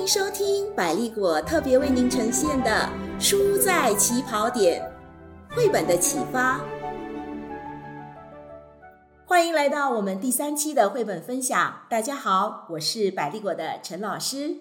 迎收听百丽果特别为您呈现的《输在起跑点》绘本的启发。欢迎来到我们第三期的绘本分享。大家好，我是百丽果的陈老师。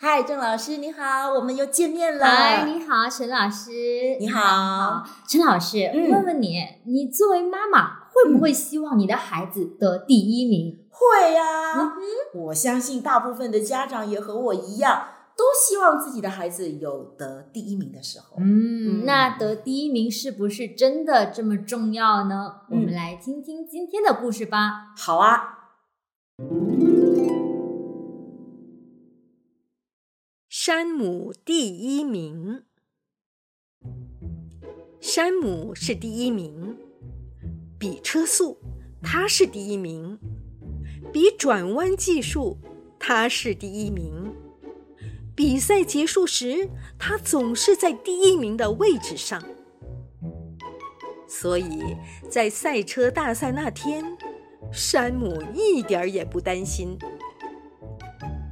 嗨，郑老师，你好，我们又见面了。嗨，你好，陈老师。你好，陈老师。嗯问问你，你作为妈妈，会不会希望你的孩子得第一名？会呀、嗯我相信大部分的家长也和我一样，都希望自己的孩子有得第一名的时候。嗯，嗯那得第一名是不是真的这么重要呢？我嗯们来听听今天的故事吧。好啊，山姆第一名，山姆是第一名，比车速他是第一名，比转弯技术他是第一名。比赛结束时，他总是在第一名的位置上。所以在赛车大赛那天，山姆一点儿也不担心。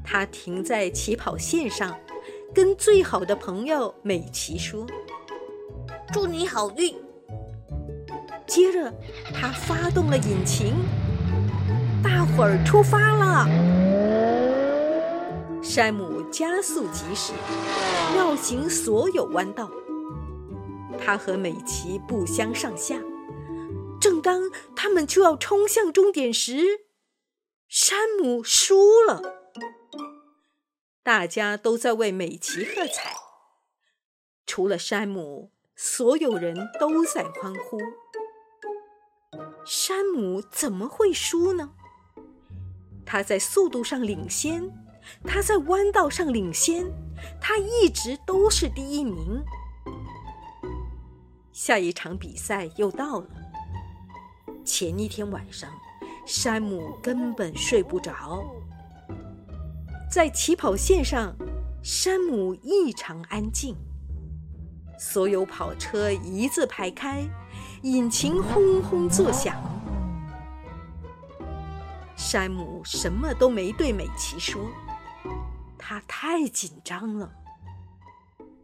他停在起跑线上，跟最好的朋友美琪说：“祝你好运。”接着，他发动了引擎，大伙儿出发了。山姆加速疾驶，绕行所有弯道。他和美琪不相上下。正当他们就要冲向终点时，山姆输了。大家都在为美琪喝彩，除了山姆，所有人都在欢呼。山姆怎么会输呢？他在速度上领先，他在弯道上领先，他一直都是第一名。下一场比赛又到了。前一天晚上，山姆根本睡不着。在起跑线上，山姆异常安静。所有跑车一字排开，引擎轰轰作响。山姆什么都没对美琪说，他太紧张了。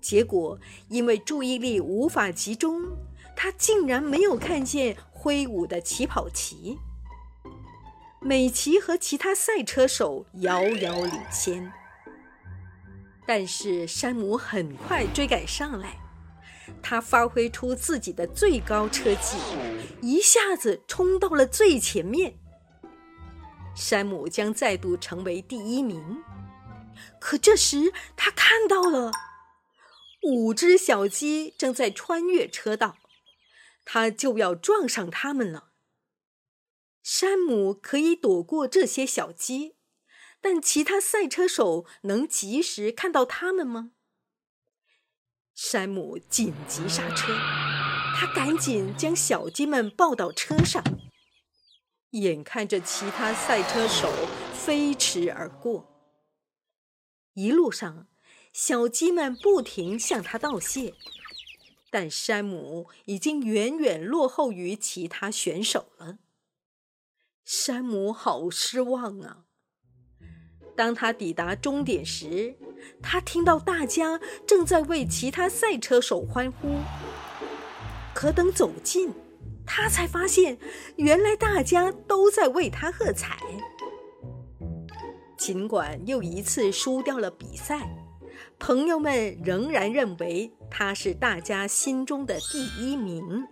结果因为注意力无法集中，他竟然没有看见挥舞的起跑旗。美琪和其他赛车手遥遥领先，但是山姆很快追赶上来。他发挥出自己的最高车技，一下子冲到了最前面。山姆将再度成为第一名。可这时他看到了五只小鸡正在穿越车道，他就要撞上它们了。山姆可以躲过这些小鸡，但其他赛车手能及时看到它们吗？山姆紧急刹车，他赶紧将小鸡们抱到车上。眼看着其他赛车手飞驰而过，一路上，小鸡们不停向他道谢，但山姆已经远远落后于其他选手了。山姆好失望啊！当他抵达终点时，他听到大家正在为其他赛车手欢呼。可等走近，他才发现，原来大家都在为他喝彩。尽管又一次输掉了比赛，朋友们仍然认为他是大家心中的第一名。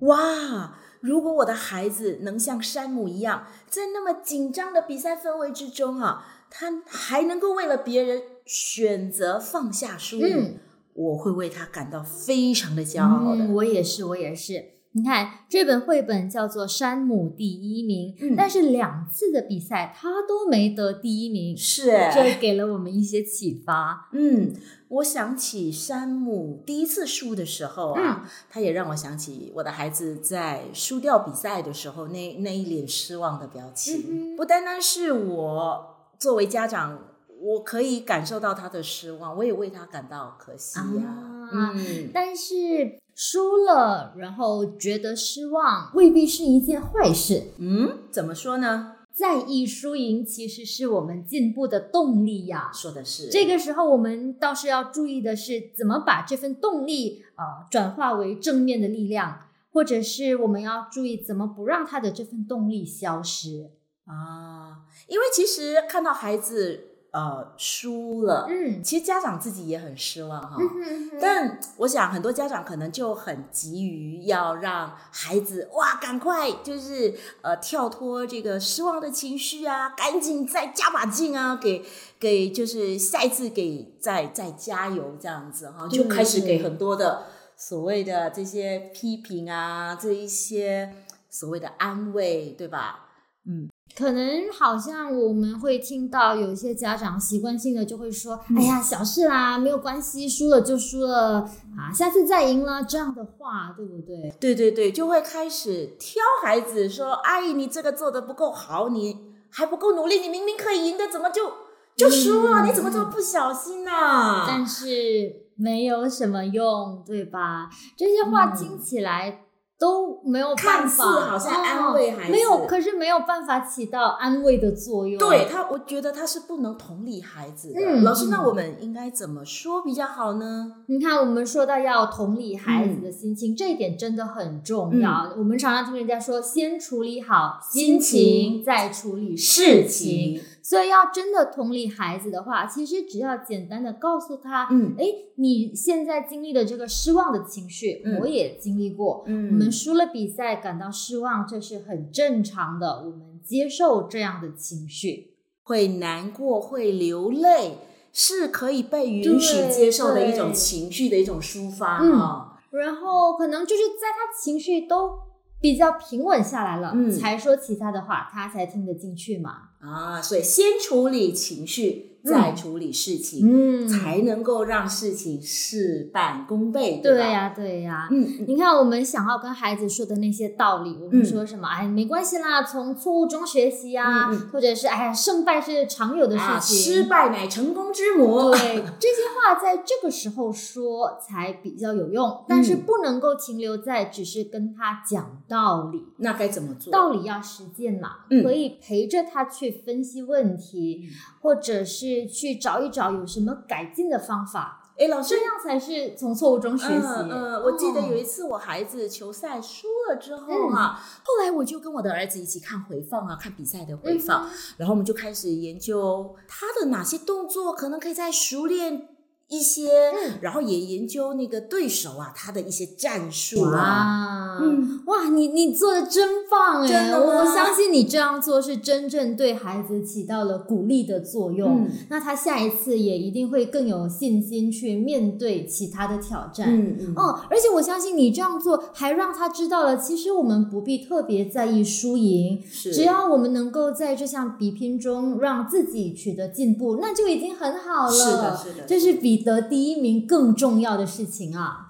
哇！如果我的孩子能像山姆一样，在那么紧张的比赛氛围之中啊，他还能够为了别人选择放下输赢，嗯我会为他感到非常的骄傲的。嗯，我也是，我也是。你看，这本绘本叫做《山姆第一名》，嗯但是两次的比赛他都没得第一名，是，这给了我们一些启发。嗯，我想起山姆第一次输的时候啊，嗯他也让我想起我的孩子在输掉比赛的时候那那一脸失望的表情。嗯不单单是我作为家长，我可以感受到他的失望，我也为他感到可惜呀、啊嗯，但是输了，然后觉得失望，未必是一件坏事。嗯，怎么说呢？在意输赢其实是我们进步的动力呀。说的是这个时候，我们倒是要注意的是，怎么把这份动力呃转化为正面的力量，或者是我们要注意怎么不让他的这份动力消失。啊，因为其实看到孩子呃输了，嗯，其实家长自己也很失望哈。嗯但我想很多家长可能就很急于要让孩子哇，赶快就是呃跳脱这个失望的情绪啊，赶紧再加把劲啊，给给就是下一次给再再加油这样子哈，对就开始给很多的所谓的这些批评啊，这一些所谓的安慰，对吧？可能好像我们会听到有些家长习惯性的就会说：“哎呀，小事啦，没有关系，输了就输了啊，下次再赢了。”这样的话，对不对？对对对，就会开始挑孩子说：“阿姨，你这个做的不够好，你还不够努力，你明明可以赢的，怎么就就输了？嗯你怎么这么不小心呢、但是没有什么用，对吧？这些话嗯听起来都没有办法，好像安慰孩子哦没有，可是没有办法起到安慰的作用。对他，我觉得他是不能同理孩子的。嗯老师，嗯那我们应该怎么说比较好呢？你看，我们说到要同理孩子的心情，这一点真的很重要。我们常常听人家说，先处理好心心情情，再处理事情。所以，要真的同理孩子的话，其实只要简单的告诉他，嗯哎，你现在经历的这个失望的情绪，嗯我也经历过。嗯我们输了比赛，感到失望，这是很正常的，我们接受这样的情绪。会难过，会流泪，是可以被允许接受的一种情绪的一种抒发嗯啊。然后可能就是在他情绪都比较平稳下来了，嗯才说其他的话，他才听得进去嘛。啊，所以先处理情绪，再处理事情，嗯才能够让事情事半功倍，吧？对呀、对呀、嗯，嗯你看，我们想要跟孩子说的那些道理，我们说什么？哎，没关系啦，从错误中学习啊、嗯嗯或者是哎呀，胜败是常有的事啊，情。失败乃成功之母。对这些话，在这个时候说才比较有用，但是嗯不能够停留在只是跟他讲道理。那该怎么做？道理要实践嘛，嗯可以陪着他去分析问题，或者是去找一找有什么改进的方法，哎，老师这，样才是从错误中学习。嗯嗯，我记得有哦一次我孩子球赛输了之后嗯。哈、后来我就跟我的儿子一起看回放啊，看比赛的回放，嗯然后我们就开始研究他的哪些动作可能可以再熟练一些，嗯。然后也研究那个对手啊他的一些战术啊。哇，嗯哇，你你做的真棒哎！我我相信你这样做是真正对孩子起到了鼓励的作用。嗯那他下一次也一定会更有信心去面对其他的挑战。嗯嗯哦，而且我相信你这样做，还让他知道了，其实我们不必特别在意输赢，是只要我们能够在这项比拼中让自己取得进步，那就已经很好了。是的是的这是比得第一名更重要的事情啊。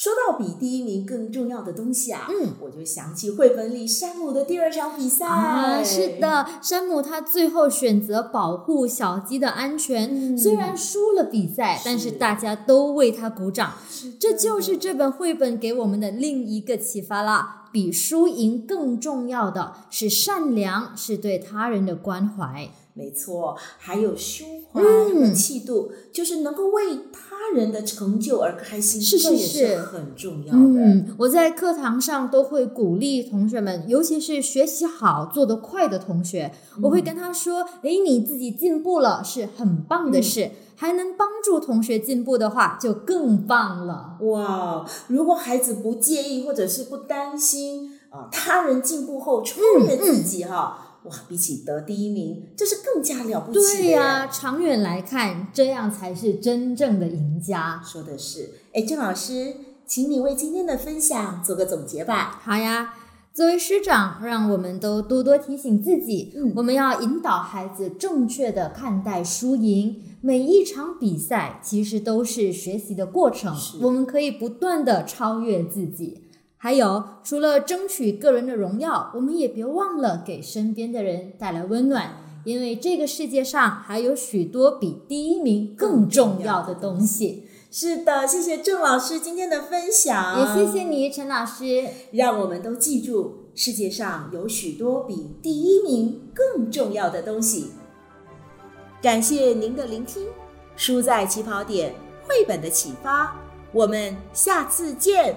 说到比第一名更重要的东西啊，嗯，我就想起绘本里山姆的第二场比赛。啊，是，的，山姆他最后选择保护小鸡的安全，嗯虽然输了比赛，但是大家都为他鼓掌。这就是这本绘本给我们的另一个启发啦。比输赢更重要的是善良，是对他人的关怀。没错，还有胸怀嗯和气度，就是能够为他人的成就而开心，是是这也是是很重要的。嗯，我在课堂上都会鼓励同学们，尤其是学习好、做得快的同学，我会跟他说：“诶，你自己进步了是很棒的事，还能帮助同学进步的话，就更棒了。哇，如果孩子不介意或者是不担心啊、他人进步后超越自己哈、哇，比起得第一名，这是更加了不起的对呀、耶长远来看，这样才是真正的赢家。说的是，哎，郑老师，请你为今天的分享做个总结吧。好呀。作为师长，让我们都多多提醒自己，嗯我们要引导孩子正确的看待输赢。每一场比赛其实都是学习的过程，我们可以不断的超越自己。还有，除了争取个人的荣耀，我们也别忘了给身边的人带来温暖，因为这个世界上还有许多比第一名更重要的东西。是的，谢谢郑老师今天的分享，也谢谢你，陈老师。让我们都记住，世界上有许多比第一名更重要的东西。感谢您的聆听，书在起跑点绘本的启发，我们下次见。